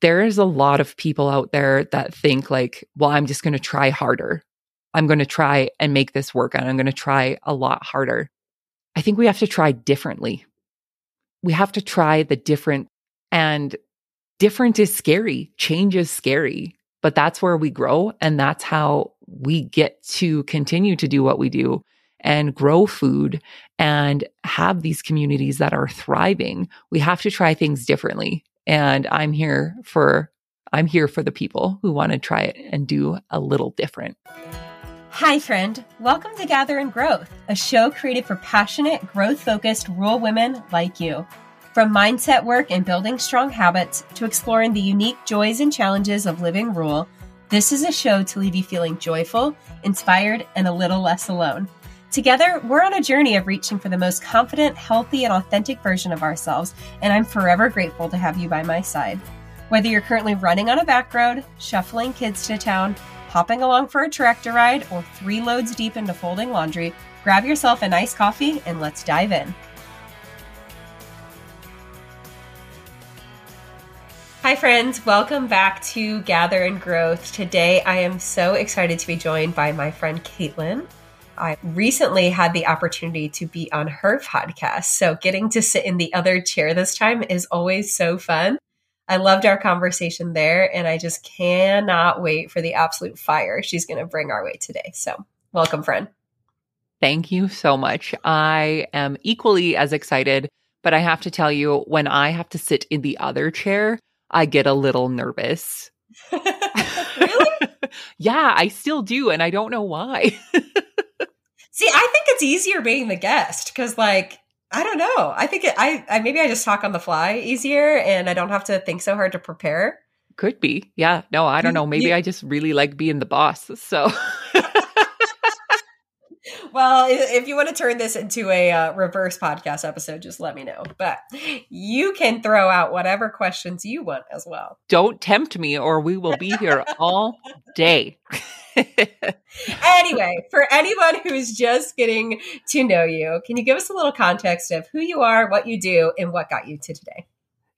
there's a lot of people out there that think like, well, I'm just going to try harder. I'm going to try and make this work and I'm going to try a lot harder. I think we have to try differently. We have to try the different and different is scary. Change is scary, but that's where we grow. And that's how we get to continue to do what we do and grow food and have these communities that are thriving. We have to try things differently. And I'm here for I'm here for the people who want to try it and do a little different. Hi, friend. Welcome to Gather in Growth, a show created for passionate, growth focused rural women like you. From mindset work and building strong habits to exploring the unique joys and challenges of living rural, this is a show to leave you feeling joyful, inspired, and a little less alone. Together, we're on a journey of reaching for the most confident, healthy, and authentic version of ourselves, and I'm forever grateful to have you by my side. Whether you're currently running on a back road, shuffling kids to town, hopping along for a tractor ride, or three loads deep into folding laundry, grab yourself a nice coffee and let's dive in. Hi, friends. Welcome back to Gather in Growth. Today, I am so excited to be joined by my friend Katelyn. I recently had the opportunity to be on her podcast. So getting to sit in the other chair this time is always so fun. I loved our conversation there, and I just cannot wait for the absolute fire she's going to bring our way today. So, welcome, friend. Thank you so much. I am equally as excited, but I have to tell you, when I have to sit in the other chair, I get a little nervous. really? yeah, I still do. And I don't know why. See, I think it's easier being the guest because, like, I don't know. I think it, I, I maybe I just talk on the fly easier, and I don't have to think so hard to prepare. Could be, yeah. No, I don't know. Maybe I just really like being the boss. So. well, if you want to turn this into a uh, reverse podcast episode, just let me know. But you can throw out whatever questions you want as well. Don't tempt me, or we will be here all day. anyway, for anyone who's just getting to know you, can you give us a little context of who you are, what you do, and what got you to today?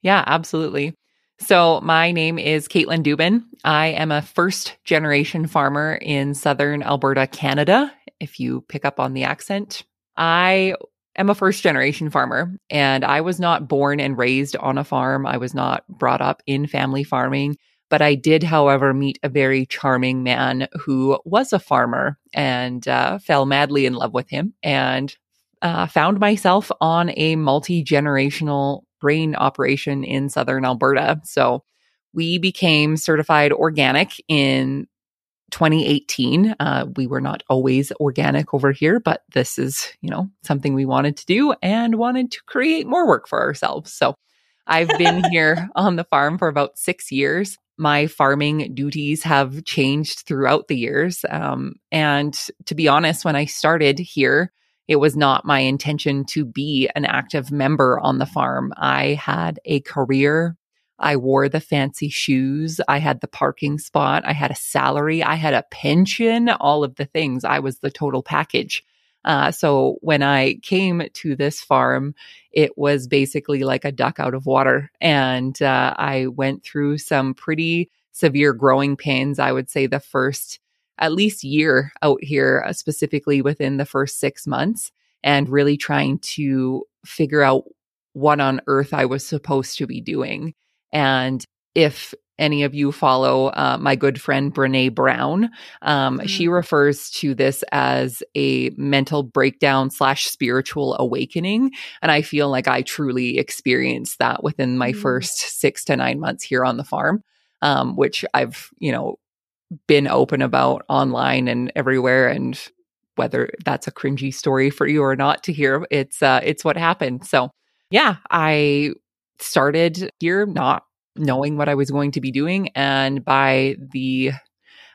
Yeah, absolutely. So, my name is Katelyn Duban. I am a first generation farmer in southern Alberta, Canada. If you pick up on the accent, I am a first generation farmer and I was not born and raised on a farm. I was not brought up in family farming. But I did, however, meet a very charming man who was a farmer and uh, fell madly in love with him and uh, found myself on a multi generational grain operation in southern Alberta. So we became certified organic in 2018. Uh, we were not always organic over here, but this is, you know, something we wanted to do and wanted to create more work for ourselves. So I've been here on the farm for about six years my farming duties have changed throughout the years. Um, and to be honest, when I started here, it was not my intention to be an active member on the farm. I had a career. I wore the fancy shoes. I had the parking spot. I had a salary. I had a pension, all of the things. I was the total package. Uh, so when I came to this farm, it was basically like a duck out of water. And uh, I went through some pretty severe growing pains. I would say the first at least year out here, uh, specifically within the first six months, and really trying to figure out what on earth I was supposed to be doing. And if any of you follow uh, my good friend Brene Brown, um, mm-hmm. she refers to this as a mental breakdown slash spiritual awakening. And I feel like I truly experienced that within my mm-hmm. first six to nine months here on the farm, um, which I've, you know, been open about online and everywhere. And whether that's a cringy story for you or not to hear, it's uh, it's what happened. So yeah, I started here not knowing what I was going to be doing. And by the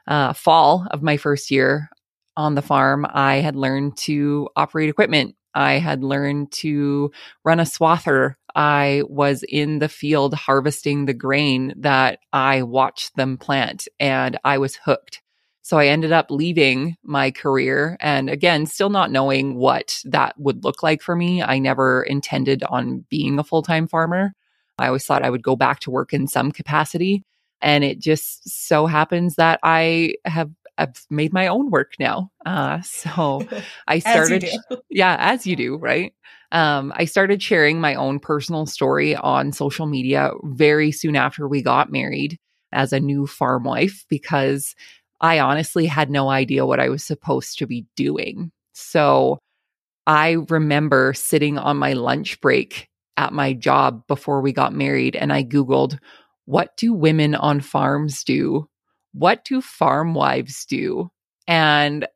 uh, fall of my first year on the farm, I had learned to operate equipment. I had learned to run a swather. I was in the field harvesting the grain that I watched them plant, and I was hooked. So I ended up leaving my career and again, still not knowing what that would look like for me. I never intended on being a full time farmer. I always thought I would go back to work in some capacity. And it just so happens that I have I've made my own work now. Uh, so I started, yeah, as you do, right? Um, I started sharing my own personal story on social media very soon after we got married as a new farm wife because I honestly had no idea what I was supposed to be doing. So I remember sitting on my lunch break at my job before we got married and I Googled, what do women on farms do? What do farm wives do? And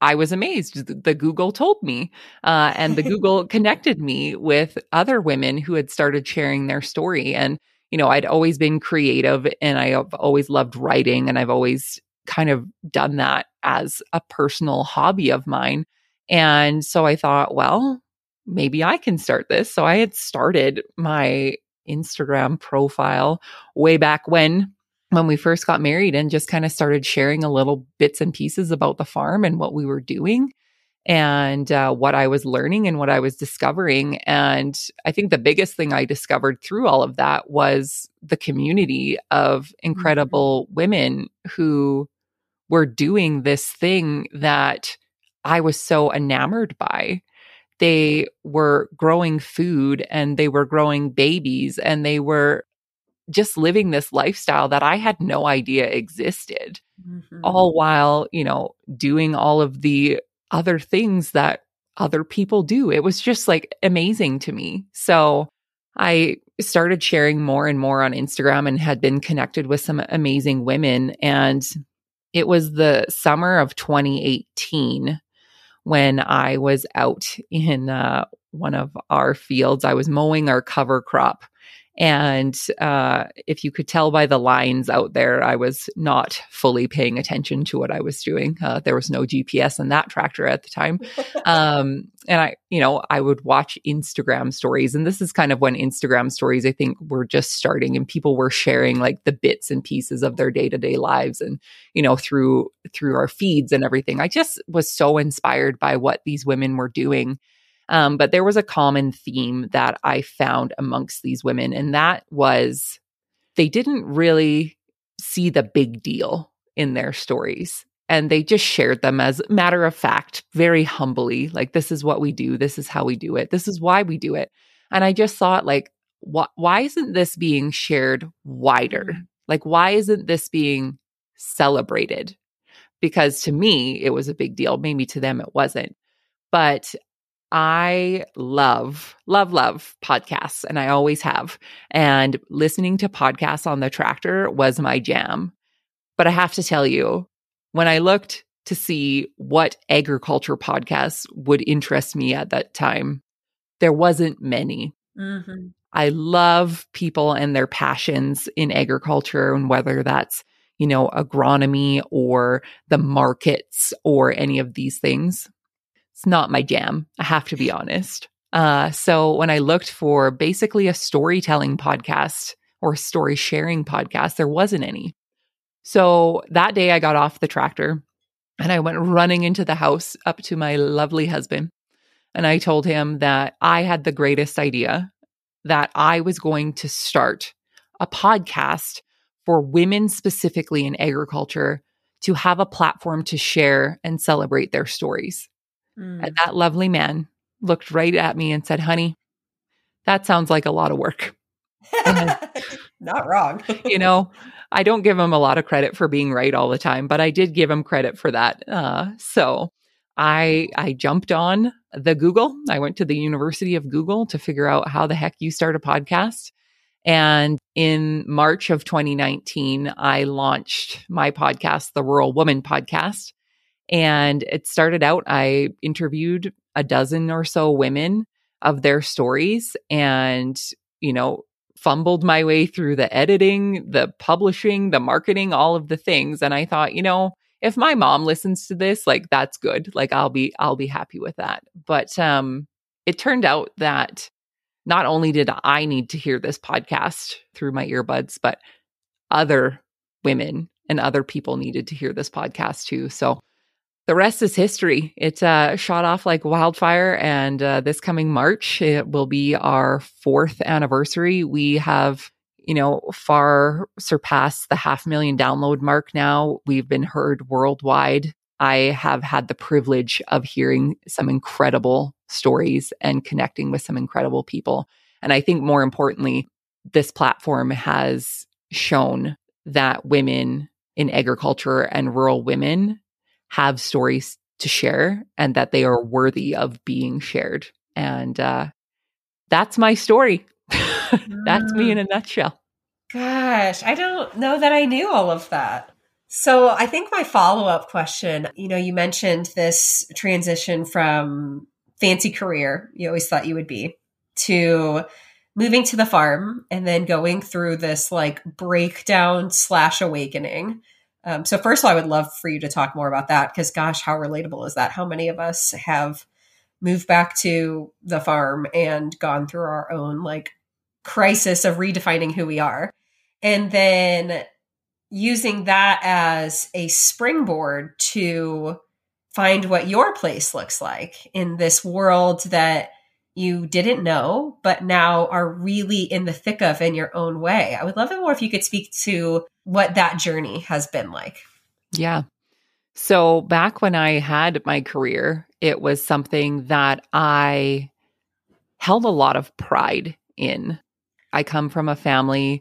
I was amazed. The Google told me, uh, and the Google connected me with other women who had started sharing their story. And, you know, I'd always been creative and I've always loved writing and I've always kind of done that as a personal hobby of mine. And so I thought, well, maybe I can start this. So I had started my Instagram profile way back when when we first got married and just kind of started sharing a little bits and pieces about the farm and what we were doing and uh, what I was learning and what I was discovering. And I think the biggest thing I discovered through all of that was the community of incredible mm-hmm. women who were doing this thing that I was so enamored by. They were growing food and they were growing babies and they were just living this lifestyle that I had no idea existed, mm-hmm. all while, you know, doing all of the other things that other people do. It was just like amazing to me. So I started sharing more and more on Instagram and had been connected with some amazing women. And it was the summer of 2018 when I was out in uh, one of our fields. I was mowing our cover crop and uh, if you could tell by the lines out there, I was not fully paying attention to what I was doing. Uh, there was no GPS in that tractor at the time. Um, and I, you know, I would watch Instagram stories. And this is kind of when Instagram stories, I think, were just starting and people were sharing like the bits and pieces of their day to day lives and, you know, through, through our feeds and everything. I just was so inspired by what these women were doing. Um, but there was a common theme that I found amongst these women, and that was they didn't really see the big deal in their stories. And they just shared them as matter of fact, very humbly, like, this is what we do. This is how we do it. This is why we do it. And I just thought, like, wh- why isn't this being shared wider? Mm-hmm. Like, why isn't this being celebrated? Because to me, it was a big deal. Maybe to them, it wasn't. But I love, love, love podcasts, and I always have. And listening to podcasts on the tractor was my jam. But I have to tell you, when I looked to see what agriculture podcasts would interest me at that time, there wasn't many. Mm-hmm. I love people and their passions in agriculture, and whether that's you know, agronomy or the markets or any of these things it's not my jam. I have to be honest. Uh, so when I looked for basically a storytelling podcast or story sharing podcast, there wasn't any. So that day I got off the tractor and I went running into the house up to my lovely husband. And I told him that I had the greatest idea that I was going to start a podcast for women specifically in agriculture to have a platform to share and celebrate their stories. Mm. And that lovely man looked right at me and said, Honey, that sounds like a lot of work. Not wrong. you know, I don't give him a lot of credit for being right all the time, but I did give him credit for that. Uh, so I I jumped on the Google. I went to the University of Google to figure out how the heck you start a podcast. And in March of 2019, I launched my podcast, the Rural Woman Podcast. And it started out, I interviewed a dozen or so women of their stories and, you know, fumbled my way through the editing, the publishing, the marketing, all of the things. And I thought, you know, if my mom listens to this, like that's good. Like I'll be, I'll be happy with that. But, um, it turned out that not only did I need to hear this podcast through my earbuds, but other women and other people needed to hear this podcast too. So the rest is history. It uh, shot off like wildfire. And uh, this coming March, it will be our fourth anniversary. We have, you know, far surpassed the half million download mark now. We've been heard worldwide. I have had the privilege of hearing some incredible stories and connecting with some incredible people. And I think more importantly, this platform has shown that women in agriculture and rural women have stories to share and that they are worthy of being shared. And uh, that's my story. that's me in a nutshell. Gosh, I don't know that I knew all of that. So I think my follow up question, you know, you mentioned this transition from fancy career you always thought you would be to moving to the farm and then going through this like breakdown slash awakening. Um, so first of all, I would love for you to talk more about that because gosh, how relatable is that? How many of us have moved back to the farm and gone through our own like crisis of redefining who we are? And then using that as a springboard to find what your place looks like in this world that you didn't know, but now are really in the thick of in your own way. I would love it more if you could speak to what that journey has been like. Yeah. So, back when I had my career, it was something that I held a lot of pride in. I come from a family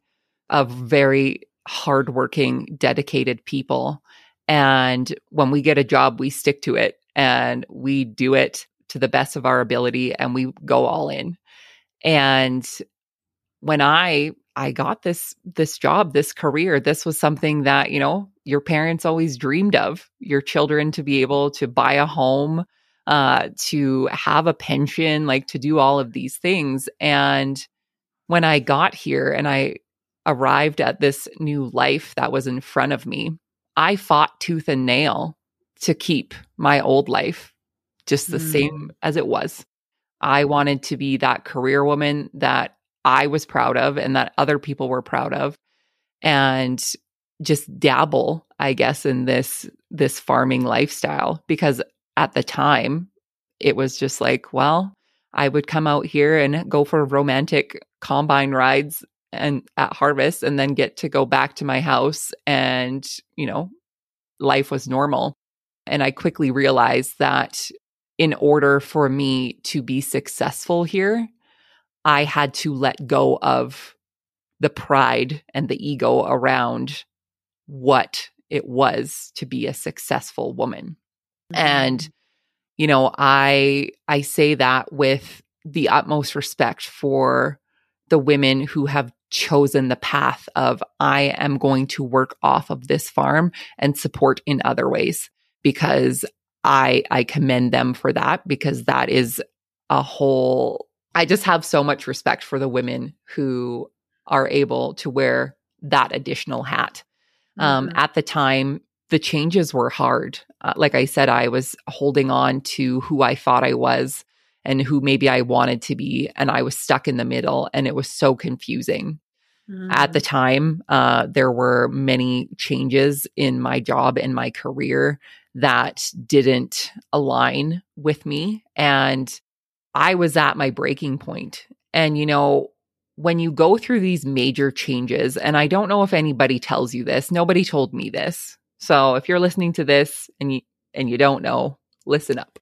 of very hardworking, dedicated people. And when we get a job, we stick to it and we do it to the best of our ability and we go all in. And when I I got this this job, this career, this was something that, you know, your parents always dreamed of, your children to be able to buy a home, uh to have a pension, like to do all of these things. And when I got here and I arrived at this new life that was in front of me, I fought tooth and nail to keep my old life just the mm. same as it was. I wanted to be that career woman that I was proud of and that other people were proud of and just dabble I guess in this this farming lifestyle because at the time it was just like well I would come out here and go for romantic combine rides and at harvest and then get to go back to my house and you know life was normal and I quickly realized that in order for me to be successful here, I had to let go of the pride and the ego around what it was to be a successful woman. Mm-hmm. And you know, I I say that with the utmost respect for the women who have chosen the path of I am going to work off of this farm and support in other ways because I I commend them for that because that is a whole I just have so much respect for the women who are able to wear that additional hat. Um, mm-hmm. At the time, the changes were hard. Uh, like I said, I was holding on to who I thought I was and who maybe I wanted to be. And I was stuck in the middle and it was so confusing. Mm-hmm. At the mm. time, uh, there were many changes in my job and my career that didn't align with me. And I was at my breaking point. And, you know, when you go through these major changes, and I don't know if anybody tells you this, nobody told me this. So if you're listening to this and you, and you don't know, listen up.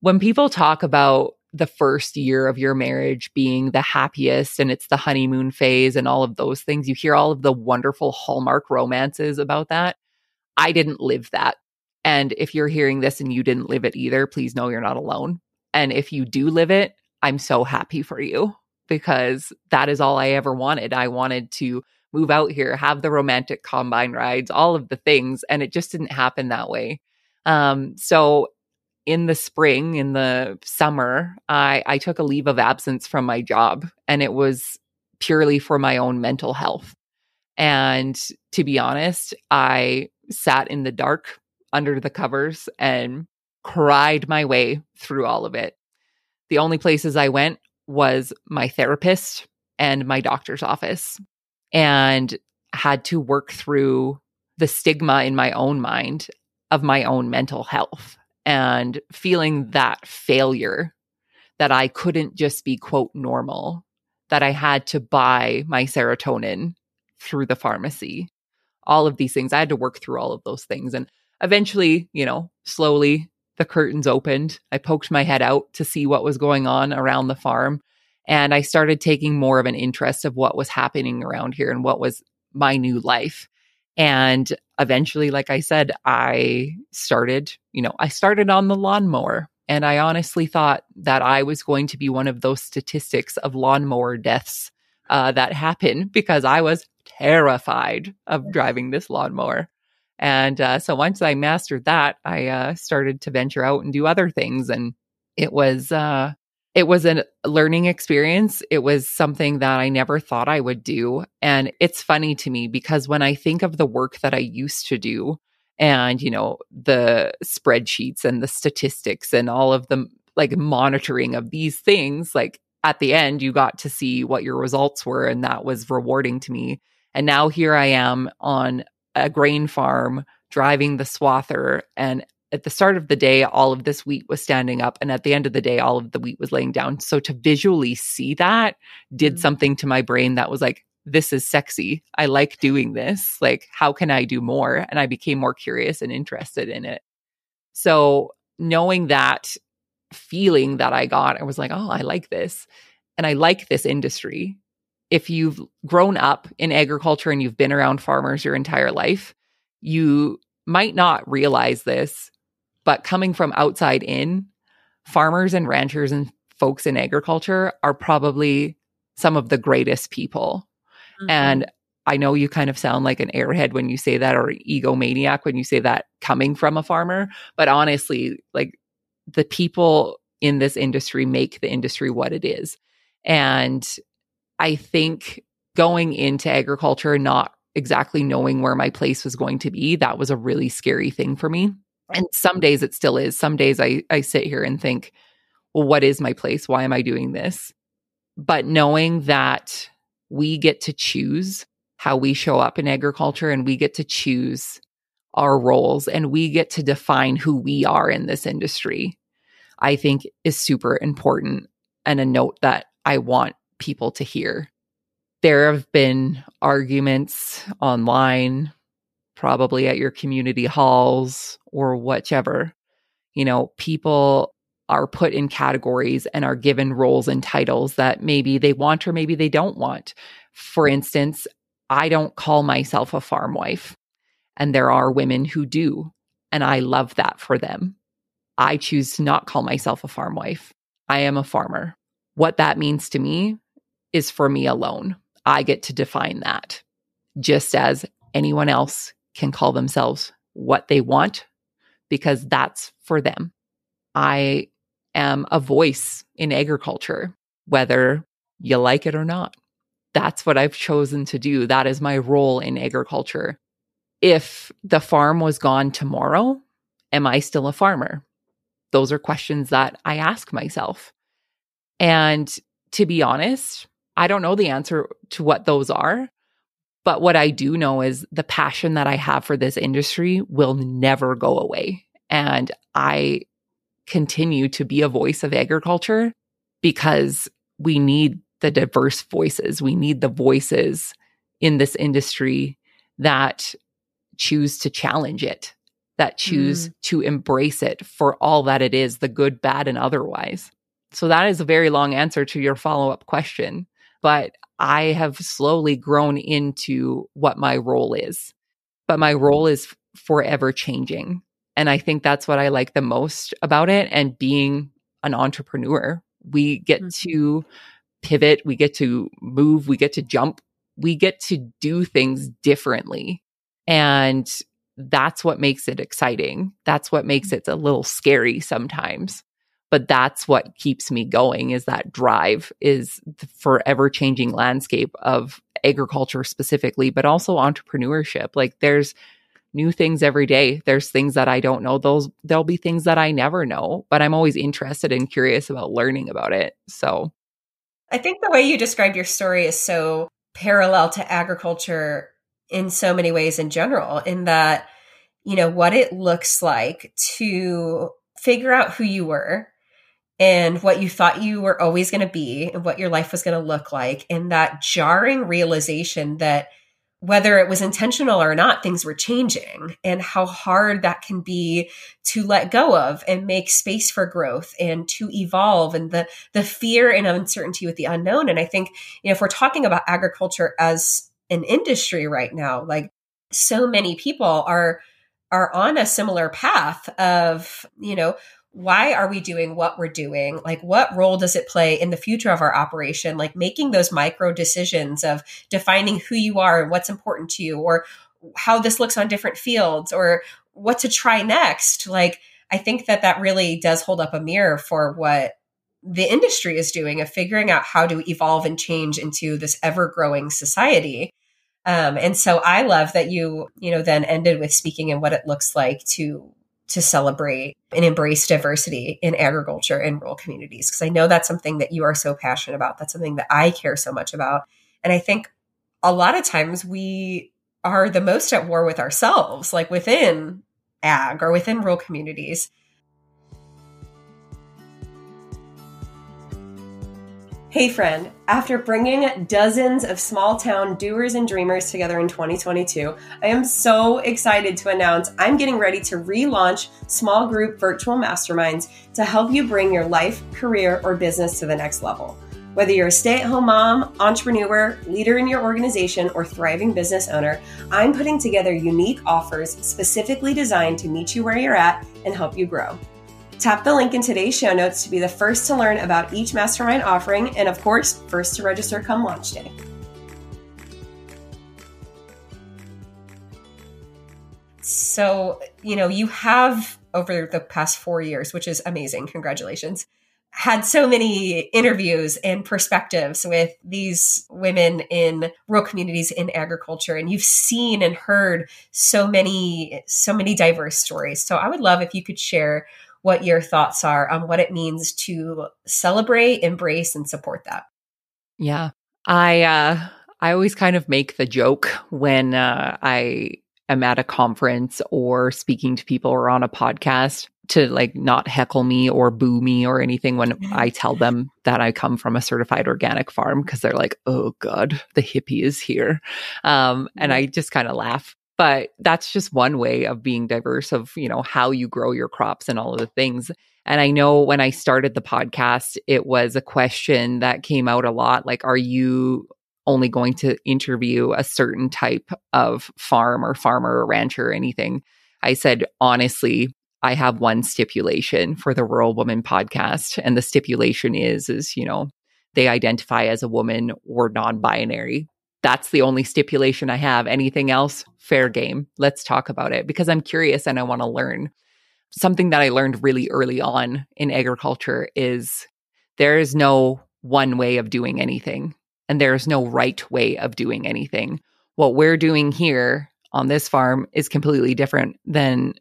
When people talk about the first year of your marriage being the happiest and it's the honeymoon phase and all of those things, you hear all of the wonderful Hallmark romances about that. I didn't live that. And if you're hearing this and you didn't live it either, please know you're not alone. And if you do live it, I'm so happy for you because that is all I ever wanted. I wanted to move out here, have the romantic combine rides, all of the things. And it just didn't happen that way. Um, so in the spring, in the summer, I, I took a leave of absence from my job and it was purely for my own mental health. And to be honest, I sat in the dark under the covers and cried my way through all of it. The only places I went was my therapist and my doctor's office and had to work through the stigma in my own mind of my own mental health and feeling that failure that I couldn't just be, quote, normal, that I had to buy my serotonin through the pharmacy. All of these things. I had to work through all of those things. And eventually, you know, slowly the curtains opened. I poked my head out to see what was going on around the farm. And I started taking more of an interest of what was happening around here and what was my new life. And eventually, like I said, I started, you know, I started on the lawnmower. And I honestly thought that I was going to be one of those statistics of lawnmower deaths uh, that happen because I was terrified of driving this lawnmower. And uh, so once I mastered that, I uh, started to venture out and do other things. And it was, uh, it was a learning experience. It was something that I never thought I would do. And it's funny to me because when I think of the work that I used to do and, you know, the spreadsheets and the statistics and all of the like monitoring of these things, like at the end, you got to see what your results were. And that was rewarding to me. And now here I am on a grain farm driving the swather and at the start of the day, all of this wheat was standing up. And at the end of the day, all of the wheat was laying down. So to visually see that did mm-hmm. something to my brain that was like, this is sexy. I like doing this. Like, how can I do more? And I became more curious and interested in it. So knowing that feeling that I got, I was like, oh, I like this. And I like this industry. If you've grown up in agriculture and you've been around farmers your entire life, you might not realize this, but coming from outside in, farmers and ranchers and folks in agriculture are probably some of the greatest people. Mm-hmm. And I know you kind of sound like an airhead when you say that or egomaniac when you say that coming from a farmer, but honestly, like the people in this industry make the industry what it is. And I think going into agriculture not exactly knowing where my place was going to be, that was a really scary thing for me. And some days it still is. Some days I, I sit here and think, well, what is my place? Why am I doing this? But knowing that we get to choose how we show up in agriculture and we get to choose our roles and we get to define who we are in this industry, I think is super important and a note that I want people to hear. There have been arguments online probably at your community halls or whichever. You know, people are put in categories and are given roles and titles that maybe they want or maybe they don't want. For instance, I don't call myself a farm wife, and there are women who do, and I love that for them. I choose to not call myself a farm wife. I am a farmer. What that means to me is for me alone. I get to define that, just as anyone else can call themselves what they want because that's for them. I am a voice in agriculture, whether you like it or not. That's what I've chosen to do. That is my role in agriculture. If the farm was gone tomorrow, am I still a farmer? Those are questions that I ask myself. And to be honest, I don't know the answer to what those are, but what I do know is the passion that I have for this industry will never go away. And I continue to be a voice of agriculture because we need the diverse voices. We need the voices in this industry that choose to challenge it, that choose mm. to embrace it for all that it is, the good, bad, and otherwise. So that is a very long answer to your follow up question. But I have slowly grown into what my role is. But my role is forever changing. And I think that's what I like the most about it and being an entrepreneur. We get mm-hmm. to pivot, we get to move, we get to jump, we get to do things differently. And that's what makes it exciting. That's what makes mm. it a little scary sometimes but that's what keeps me going is that drive is the forever changing landscape of agriculture specifically but also entrepreneurship. Like there's new things every day. There's things that i don't know. Those there'll be things that i never know but i'm always interested and curious about learning about it. So i think the way you described your story is so parallel to agriculture in so many ways in general in that you know, what it looks like to figure out who you were and what you thought you were always going to be and what your life was going to look like. And that jarring realization that whether it was intentional or not, things were changing and how hard that can be to let go of and make space for growth and to evolve and the, the fear and uncertainty with the unknown. And I think, you know, if we're talking about agriculture as an industry right now, like so many people are, are on a similar path of, you know, why are we doing what we're doing? Like, what role does it play in the future of our operation? Like, making those micro decisions of defining who you are and what's important to you, or how this looks on different fields, or what to try next. Like, I think that that really does hold up a mirror for what the industry is doing of figuring out how to evolve and change into this ever growing society. Um, and so I love that you, you know, then ended with speaking and what it looks like to to celebrate and embrace diversity in agriculture and rural communities because I know that's something that you are so passionate about. That's something that I care so much about. And I think a lot of times we are the most at war with ourselves, like within ag or within rural communities. Hey, friend, after bringing dozens of small town doers and dreamers together in 2022, I am so excited to announce I'm getting ready to relaunch small group virtual masterminds to help you bring your life, career, or business to the next level. Whether you're a stay at home mom, entrepreneur, leader in your organization, or thriving business owner, I'm putting together unique offers specifically designed to meet you where you're at and help you grow. Tap the link in today's show notes to be the first to learn about each mastermind offering, and of course, first to register come launch day. So, you know, you have over the past four years, which is amazing. Congratulations. Had so many interviews and perspectives with these women in rural communities in agriculture, and you've seen and heard so many, so many diverse stories. So, I would love if you could share what your thoughts are on what it means to celebrate, embrace, and support that. Yeah. I uh I always kind of make the joke when uh, I am at a conference or speaking to people or on a podcast to like not heckle me or boo me or anything when mm-hmm. I tell them that I come from a certified organic farm because they're like, oh God, the hippie is here. Um, and mm-hmm. I just kind of laugh but that's just one way of being diverse of you know how you grow your crops and all of the things and i know when i started the podcast it was a question that came out a lot like are you only going to interview a certain type of farm or farmer or rancher or anything? I said honestly i have one stipulation for the rural woman podcast and the stipulation is is you know they identify as a woman or non-binary that's the only stipulation I have. Anything else, fair game. Let's talk about it because I'm curious and I want to learn. Something that I learned really early on in agriculture is there is no one way of doing anything and there is no right way of doing anything. What we're doing here on this farm is completely different than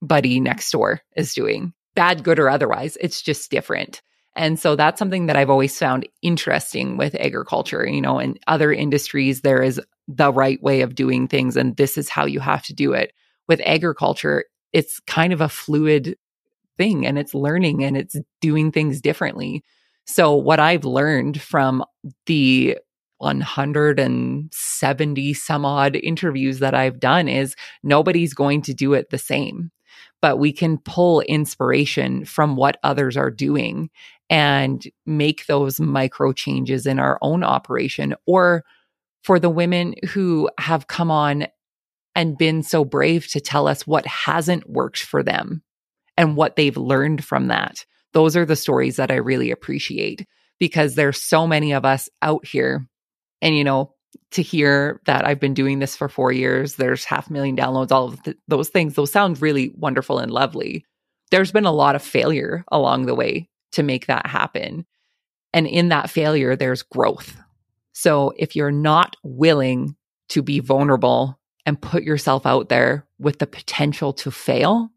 Buddy next door is doing. Bad, good, or otherwise, it's just different. And so that's something that I've always found interesting with agriculture. You know, in other industries, there is the right way of doing things, and this is how you have to do it. With agriculture, it's kind of a fluid thing and it's learning and it's doing things differently. So, what I've learned from the 170 some odd interviews that I've done is nobody's going to do it the same but we can pull inspiration from what others are doing and make those micro changes in our own operation or for the women who have come on and been so brave to tell us what hasn't worked for them and what they've learned from that. Those are the stories that I really appreciate because there's so many of us out here. And, you know, to hear that I've been doing this for four years, there's half a million downloads, all of th- those things, those sound really wonderful and lovely. There's been a lot of failure along the way to make that happen. And in that failure, there's growth. So if you're not willing to be vulnerable and put yourself out there with the potential to fail,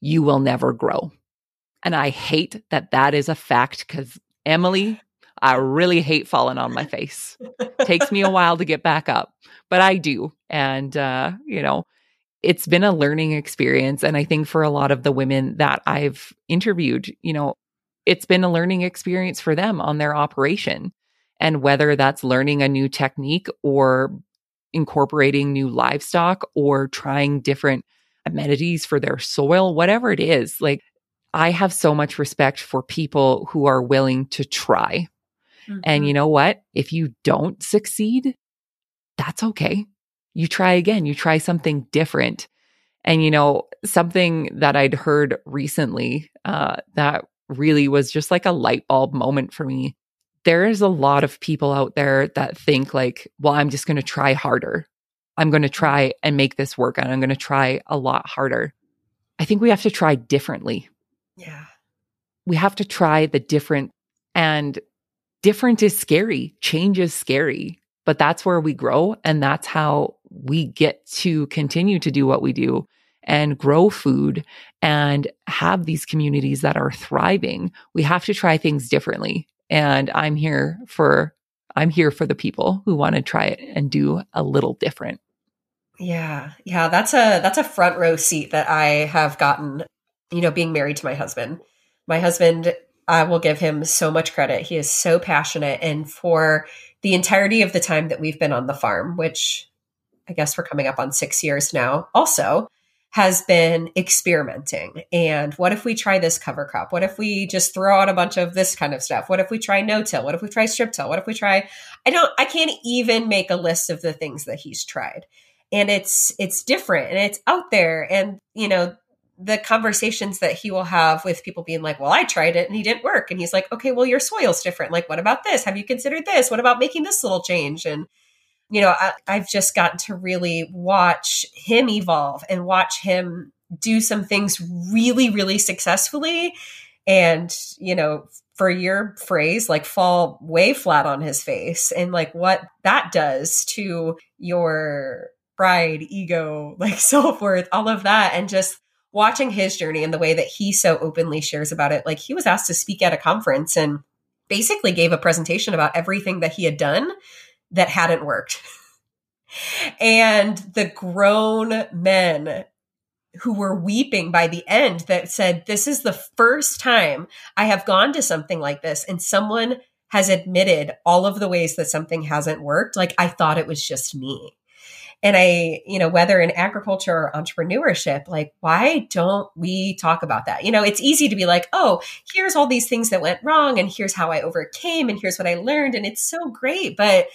you will never grow. And I hate that that is a fact because Emily, I really hate falling on my face. Takes me a while to get back up, but I do. And, uh, you know, it's been a learning experience. And I think for a lot of the women that I've interviewed, you know, it's been a learning experience for them on their operation. And whether that's learning a new technique or incorporating new livestock or trying different amenities for their soil, whatever it is, like I have so much respect for people who are willing to try. Mm-hmm. And you know what? If you don't succeed, that's okay. You try again, you try something different. And, you know, something that I'd heard recently uh, that really was just like a light bulb moment for me. There is a lot of people out there that think, like, well, I'm just going to try harder. I'm going to try and make this work and I'm going to try a lot harder. I think we have to try differently. Yeah. We have to try the different and different is scary. Change is scary, but that's where we grow. And that's how we get to continue to do what we do and grow food and have these communities that are thriving. We have to try things differently. And I'm here for I'm here for the people who want to try it and do a little different. Yeah. Yeah, that's a that's a front row seat that I have gotten, you know, being married to my husband. My husband I will give him so much credit. He is so passionate. And for the entirety of the time that we've been on the farm, which I guess we're coming up on six years now, also has been experimenting. And what if we try this cover crop? What if we just throw out a bunch of this kind of stuff? What if we try no till? What if we try strip till? What if we try I don't I can't even make a list of the things that he's tried. And it's it's different and it's out there and you know the conversations that he will have with people being like, well, I tried it and he didn't work. And he's like, okay, well, your soil's different. Like, what about this? Have you considered this? What about making this little change? And, you know, I, I've just gotten to really watch him evolve and watch him do some things really, really successfully. And, you know, for your phrase, like fall way flat on his face and like what that does to your pride, ego, like self worth, all of that. And just, watching his journey and the way that he so openly shares about it, like he was asked to speak at a conference and basically gave a presentation about everything that he had done that hadn't worked. and the grown men who were weeping by the end that said, This is the first time I have gone to something like this, and someone has admitted all of the ways that something hasn't worked. Like, I thought it was just me. And I, you know, whether in agriculture or entrepreneurship, like, why don't we talk about that? You know, it's easy to be like, oh, here's all these things that went wrong, and here's how I overcame, and here's what I learned. And it's so great. But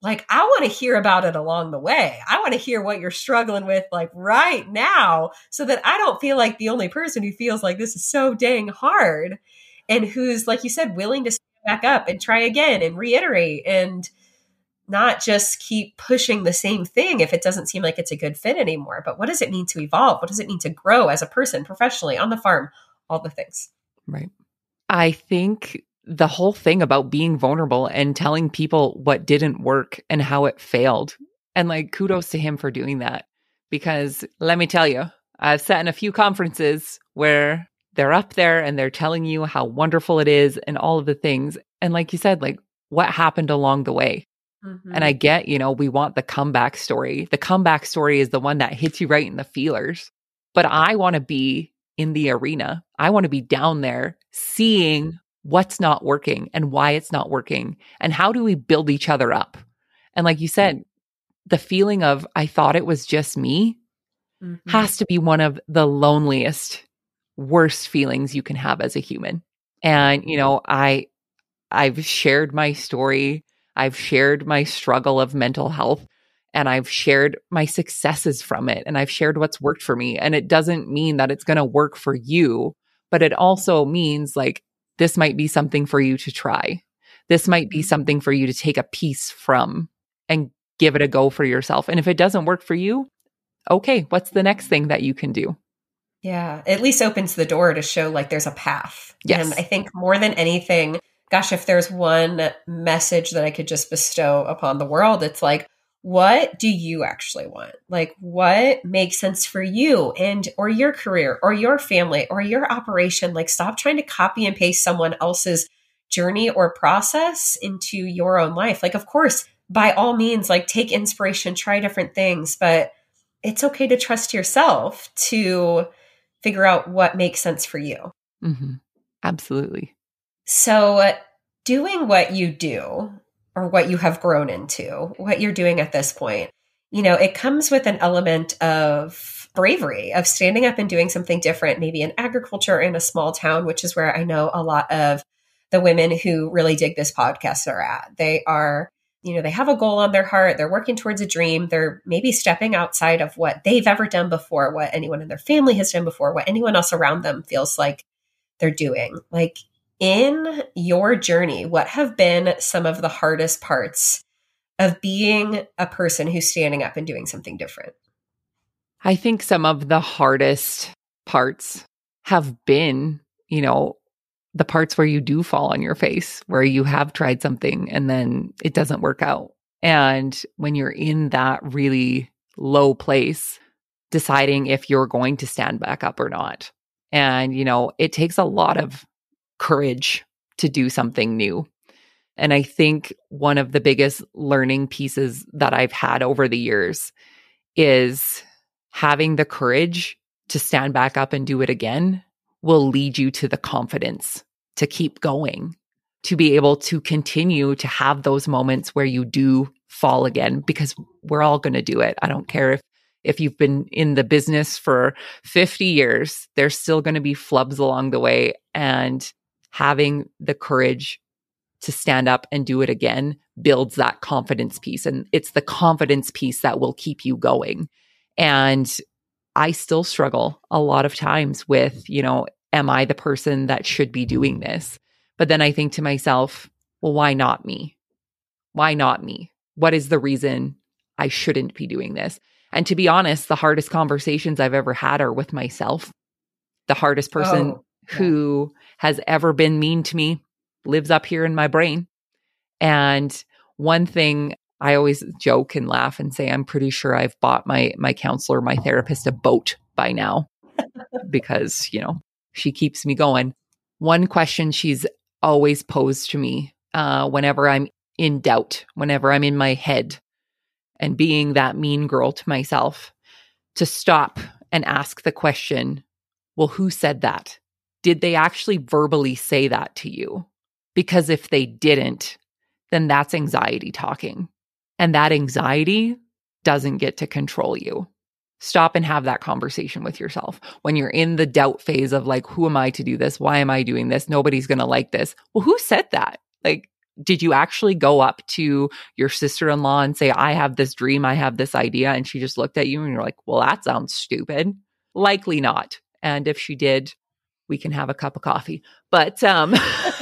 like, I want to hear about it along the way. I want to hear what you're struggling with, like, right now, so that I don't feel like the only person who feels like this is so dang hard and who's, like you said, willing to back up and try again and reiterate and, not just keep pushing the same thing if it doesn't seem like it's a good fit anymore. But what does it mean to evolve? What does it mean to grow as a person, professionally, on the farm, all the things? Right. I think the whole thing about being vulnerable and telling people what didn't work and how it failed. And like, kudos to him for doing that. Because let me tell you, I've sat in a few conferences where they're up there and they're telling you how wonderful it is and all of the things. And like you said, like, what happened along the way? Mm-hmm. And I get, you know, we want the comeback story. The comeback story is the one that hits you right in the feelers. But I want to be in the arena. I want to be down there seeing what's not working and why it's not working and how do we build each other up. And like you said, the feeling of I thought it was just me mm-hmm. has to be one of the loneliest worst feelings you can have as a human. And you know, I I've shared my story I've shared my struggle of mental health and I've shared my successes from it and I've shared what's worked for me. And it doesn't mean that it's going to work for you, but it also means like this might be something for you to try. This might be mm-hmm. something for you to take a piece from and give it a go for yourself. And if it doesn't work for you, okay, what's the next thing that you can do? Yeah, at least opens the door to show like there's a path. Yes. And I think more than anything, gosh, if there's one message that I could just bestow upon the world, it's like, what do you actually want? Like what makes sense for you and or your career or your family or your operation? Like stop trying to copy and paste someone else's journey or process into your own life. Like of course, by all means like take inspiration, try different things, but it's okay to trust yourself to figure out what makes sense for you. Mm-hmm. Absolutely. So, doing what you do or what you have grown into, what you're doing at this point, you know, it comes with an element of bravery, of standing up and doing something different, maybe in agriculture in a small town, which is where I know a lot of the women who really dig this podcast are at. They are, you know, they have a goal on their heart, they're working towards a dream, they're maybe stepping outside of what they've ever done before, what anyone in their family has done before, what anyone else around them feels like they're doing. Like in your journey, what have been some of the hardest parts of being a person who's standing up and doing something different? I think some of the hardest parts have been, you know, the parts where you do fall on your face, where you have tried something and then it doesn't work out. And when you're in that really low place, deciding if you're going to stand back up or not. And, you know, it takes a lot of courage to do something new. And I think one of the biggest learning pieces that I've had over the years is having the courage to stand back up and do it again will lead you to the confidence to keep going, to be able to continue to have those moments where you do fall again, because we're all going to do it. I don't care if if you've been in the business for 50 years, there's still going to be flubs along the way. And having the courage to stand up and do it again builds that confidence piece. And it's the confidence piece that will keep you going. And I still struggle a lot of times with, you know, am I the person that should be doing this? But then I think to myself, well, why not me? Why not me? What is the reason I shouldn't be doing this? And to be honest, the hardest conversations I've ever had are with myself. The hardest person oh, yeah. who has ever been mean to me lives up here in my brain. And one thing I always joke and laugh and say, I'm pretty sure I've bought my my counselor, my therapist, a boat by now because you know she keeps me going. One question she's always posed to me uh, whenever I'm in doubt, whenever I'm in my head, and being that mean girl to myself, to stop and ask the question, well, who said that? Did they actually verbally say that to you? Because if they didn't, then that's anxiety talking. And that anxiety doesn't get to control you. Stop and have that conversation with yourself. When you're in the doubt phase of like, who am I to do this? Why am I doing this? Nobody's going to like this. Well, who said that? Like, did you actually go up to your sister in law and say, I have this dream, I have this idea? And she just looked at you and you're like, well, that sounds stupid. Likely not. And if she did, we can have a cup of coffee. But um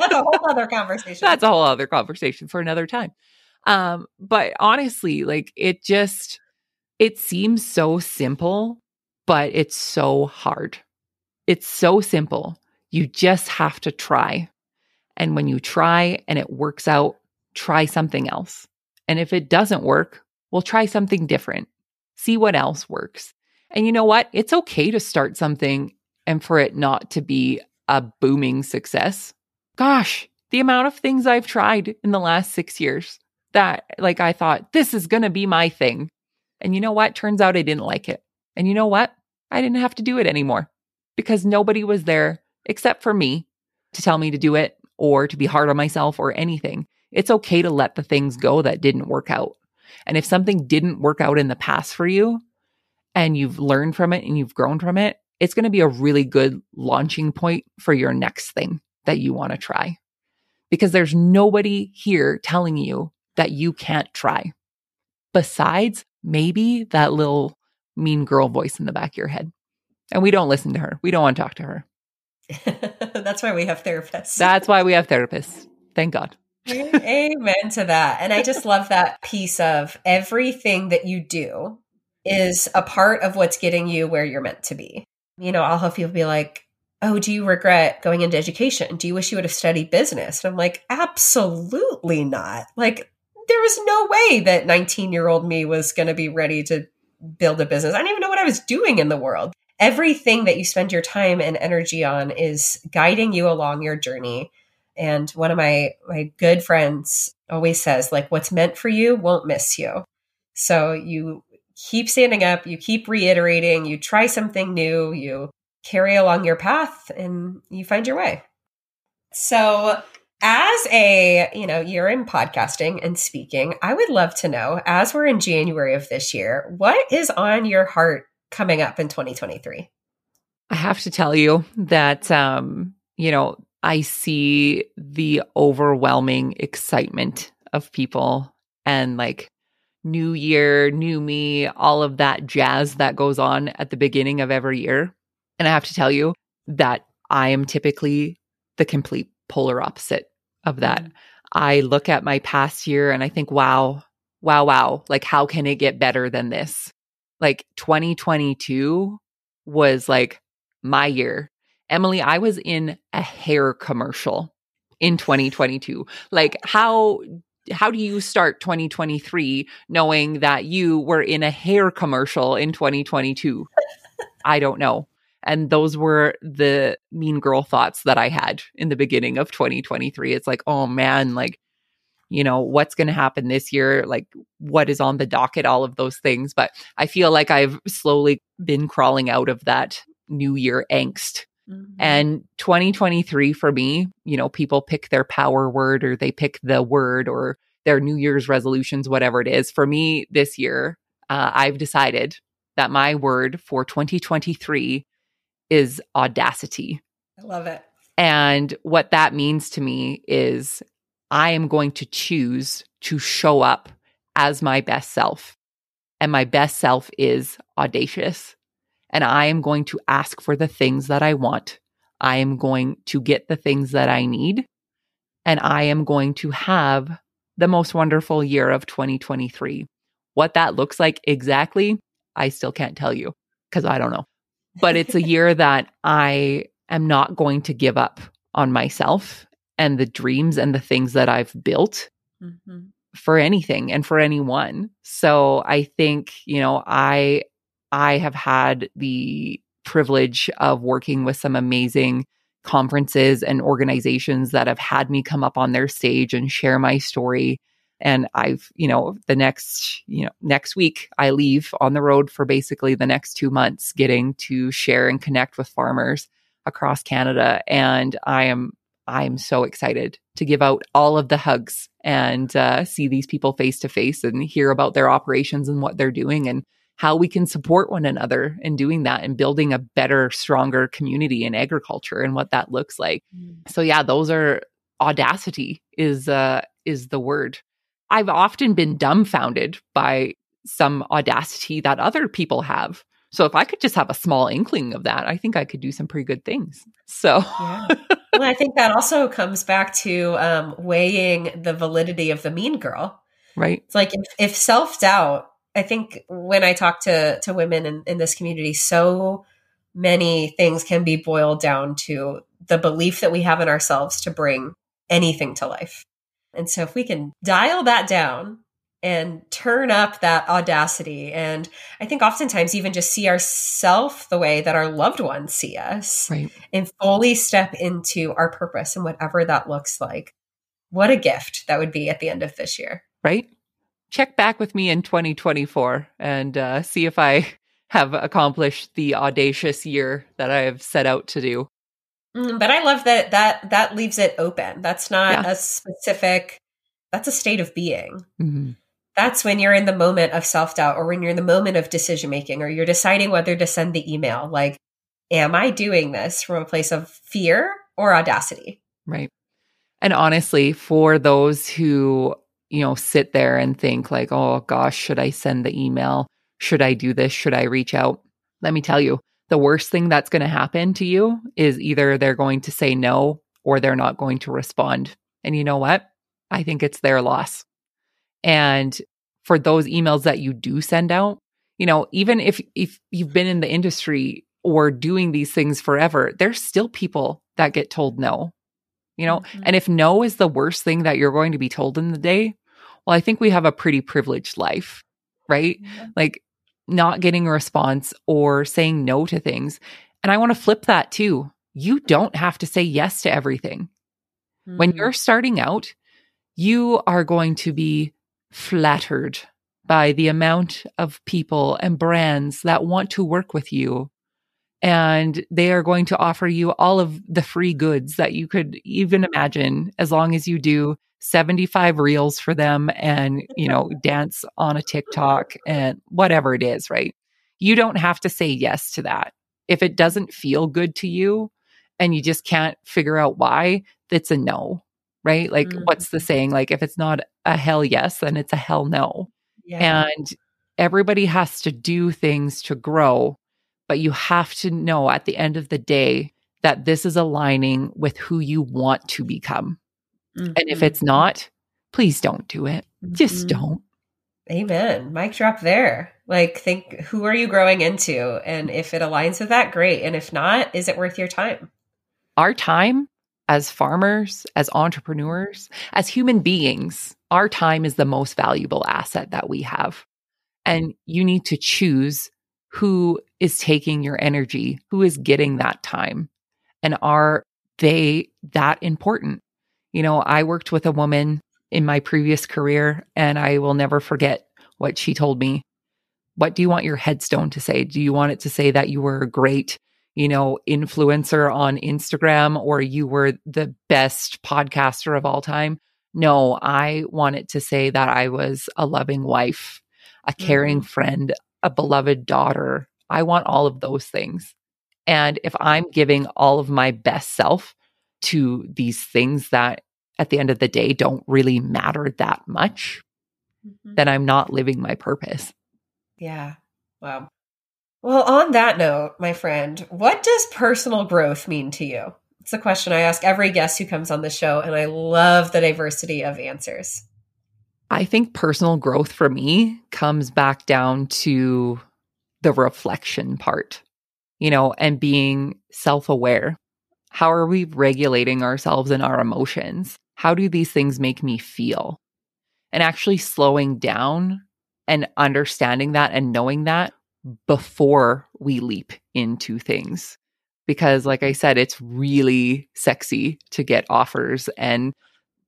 that's a whole other conversation. That's a whole other conversation for another time. Um, but honestly, like it just it seems so simple, but it's so hard. It's so simple. You just have to try. And when you try and it works out, try something else. And if it doesn't work, we'll try something different. See what else works. And you know what? It's okay to start something and for it not to be a booming success. Gosh, the amount of things I've tried in the last six years that, like, I thought this is going to be my thing. And you know what? Turns out I didn't like it. And you know what? I didn't have to do it anymore because nobody was there except for me to tell me to do it or to be hard on myself or anything. It's okay to let the things go that didn't work out. And if something didn't work out in the past for you and you've learned from it and you've grown from it, it's going to be a really good launching point for your next thing that you want to try. Because there's nobody here telling you that you can't try. Besides, maybe that little mean girl voice in the back of your head. And we don't listen to her. We don't want to talk to her. That's why we have therapists. That's why we have therapists. Thank God. Amen to that. And I just love that piece of everything that you do is a part of what's getting you where you're meant to be. You know, I'll have people be like, Oh, do you regret going into education? Do you wish you would have studied business? And I'm like, Absolutely not. Like, there was no way that 19 year old me was going to be ready to build a business. I didn't even know what I was doing in the world everything that you spend your time and energy on is guiding you along your journey. And one of my my good friends always says like what's meant for you won't miss you. So you keep standing up, you keep reiterating, you try something new, you carry along your path and you find your way. So, as a, you know, you're in podcasting and speaking, I would love to know as we're in January of this year, what is on your heart coming up in 2023? I have to tell you that um, you know, I see the overwhelming excitement of people and like new year, new me, all of that jazz that goes on at the beginning of every year. And I have to tell you that I am typically the complete polar opposite of that. Mm-hmm. I look at my past year and I think, wow, wow, wow, like how can it get better than this? Like 2022 was like my year. Emily, I was in a hair commercial in 2022. Like how how do you start 2023 knowing that you were in a hair commercial in 2022? I don't know. And those were the mean girl thoughts that I had in the beginning of 2023. It's like, oh man, like, you know, what's going to happen this year? Like, what is on the docket? All of those things. But I feel like I've slowly been crawling out of that new year angst. Mm-hmm. And 2023 for me, you know, people pick their power word or they pick the word or their New Year's resolutions, whatever it is. For me this year, uh, I've decided that my word for 2023 is audacity. I love it. And what that means to me is I am going to choose to show up as my best self. And my best self is audacious. And I am going to ask for the things that I want. I am going to get the things that I need. And I am going to have the most wonderful year of 2023. What that looks like exactly, I still can't tell you because I don't know but it's a year that I am not going to give up on myself and the dreams and the things that I've built mm-hmm. for anything and for anyone. So I think, you know, I I have had the privilege of working with some amazing conferences and organizations that have had me come up on their stage and share my story and I've, you know, the next, you know, next week I leave on the road for basically the next two months getting to share and connect with farmers across Canada. And I am, I am so excited to give out all of the hugs and uh, see these people face to face and hear about their operations and what they're doing and how we can support one another in doing that and building a better, stronger community in agriculture and what that looks like. Mm. So yeah, those are audacity is uh is the word I've often been dumbfounded by some audacity that other people have. So if I could just have a small inkling of that, I think I could do some pretty good things. So yeah. well, I think that also comes back to um, weighing the validity of the mean girl. Right. It's like if, if self doubt, I think when I talk to to women in, in this community, so many things can be boiled down to the belief that we have in ourselves to bring anything to life. And so if we can dial that down and turn up that audacity and I think oftentimes even just see ourselves the way that our loved ones see us right. and fully step into our purpose and whatever that looks like. What a gift that would be at the end of this year. Right? Check back with me in 2024 and uh, see if I have accomplished the audacious year that I have set out to do. Mm, but I love that that that leaves it open. That's not yeah. a specific. That's a state of being. Mm-hmm. That's when you're in the moment of self doubt, or when you're in the moment of decision making, or you're deciding whether to send the email. Like, am I doing this from a place of fear or audacity? Right. And honestly, for those who you know sit there and think like, oh gosh, should I send the email? Should I do this? Should I reach out? Let me tell you, the worst thing that's going to happen to you is either they're going to say no or they're not going to respond. And you know what? I think it's their loss. And for those emails that you do send out, you know, even if if you've been in the industry or doing these things forever, there's still people that get told no. You know, mm-hmm. and if no is the worst thing that you're going to be told in the day, well, I think we have a pretty privileged life, right? Mm-hmm. Like not getting a response or saying no to things. And I want to flip that too. You don't have to say yes to everything. Mm-hmm. When you're starting out, you are going to be flattered by the amount of people and brands that want to work with you. And they are going to offer you all of the free goods that you could even imagine as long as you do 75 reels for them and, you know, dance on a TikTok and whatever it is, right? You don't have to say yes to that. If it doesn't feel good to you and you just can't figure out why, it's a no, right? Like, mm-hmm. what's the saying? Like, if it's not a hell yes, then it's a hell no. Yeah. And everybody has to do things to grow, but you have to know at the end of the day that this is aligning with who you want to become. Mm-hmm. And if mm-hmm. it's not, please don't do it. Mm-hmm. Just don't. Amen. Mic drop there. Like, think who are you growing into? And if it aligns with that, great. And if not, is it worth your time? Our time as farmers, as entrepreneurs, as human beings, our time is the most valuable asset that we have. And you need to choose who is taking your energy, who is getting that time. And are they that important? You know, I worked with a woman in my previous career, and I will never forget what she told me. What do you want your headstone to say? Do you want it to say that you were a great, you know, influencer on Instagram or you were the best podcaster of all time? No, I want it to say that I was a loving wife, a caring mm-hmm. friend, a beloved daughter. I want all of those things. And if I'm giving all of my best self to these things that at the end of the day don't really matter that much, mm-hmm. then I'm not living my purpose. Yeah. Wow. Well, on that note, my friend, what does personal growth mean to you? It's a question I ask every guest who comes on the show, and I love the diversity of answers. I think personal growth for me comes back down to the reflection part, you know, and being self aware. How are we regulating ourselves and our emotions? how do these things make me feel? And actually slowing down and understanding that and knowing that before we leap into things. Because, like I said, it's really sexy to get offers and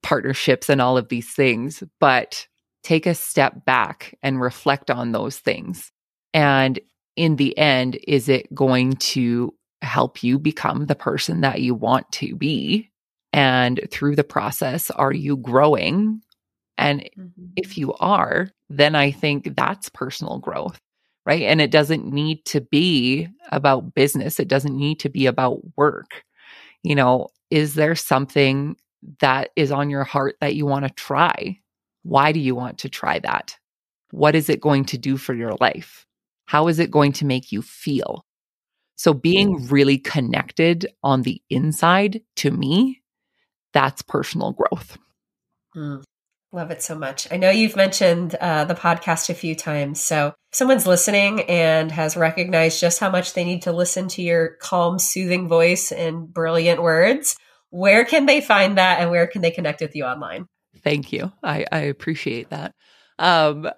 partnerships and all of these things. But take a step back and reflect on those things. And in the end, is it going to help you become the person that you want to be? And through the process, are you growing? And mm-hmm. if you are, then I think that's personal growth, right? And it doesn't need to be about business, it doesn't need to be about work. You know, is there something that is on your heart that you want to try? Why do you want to try that? What is it going to do for your life? How is it going to make you feel? So, being mm. really connected on the inside to me that's personal growth. Mm, love it so much. I know you've mentioned uh, the podcast a few times. So, if someone's listening and has recognized just how much they need to listen to your calm, soothing voice and brilliant words, where can they find that and where can they connect with you online? Thank you. I, I appreciate that. Um,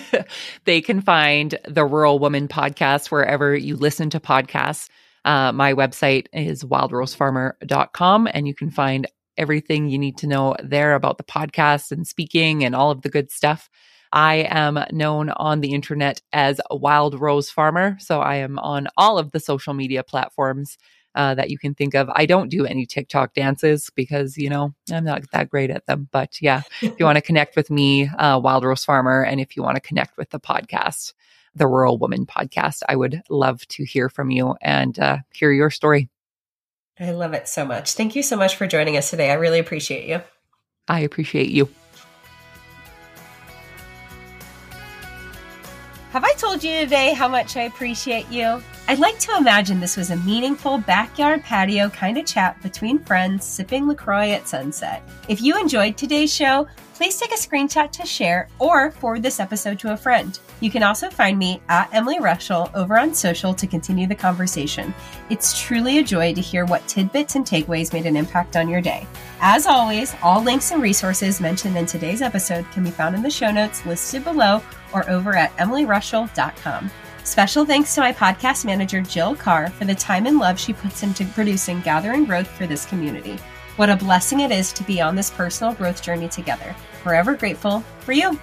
they can find the Rural Woman podcast wherever you listen to podcasts. Uh, my website is wildrosefarmer.com, and you can find everything you need to know there about the podcast and speaking and all of the good stuff. I am known on the internet as Wild Rose Farmer. So I am on all of the social media platforms uh, that you can think of. I don't do any TikTok dances because, you know, I'm not that great at them. But yeah, if you want to connect with me, uh, Wild Rose Farmer, and if you want to connect with the podcast, the Rural Woman podcast, I would love to hear from you and uh, hear your story. I love it so much. Thank you so much for joining us today. I really appreciate you. I appreciate you. Have I told you today how much I appreciate you? I'd like to imagine this was a meaningful backyard patio kind of chat between friends sipping LaCroix at sunset. If you enjoyed today's show, please take a screenshot to share or forward this episode to a friend. You can also find me at Emily Rushell over on social to continue the conversation. It's truly a joy to hear what tidbits and takeaways made an impact on your day. As always, all links and resources mentioned in today's episode can be found in the show notes listed below or over at emilyrushell.com. Special thanks to my podcast manager, Jill Carr, for the time and love she puts into producing Gather in Growth for this community. What a blessing it is to be on this personal growth journey together. Forever grateful for you.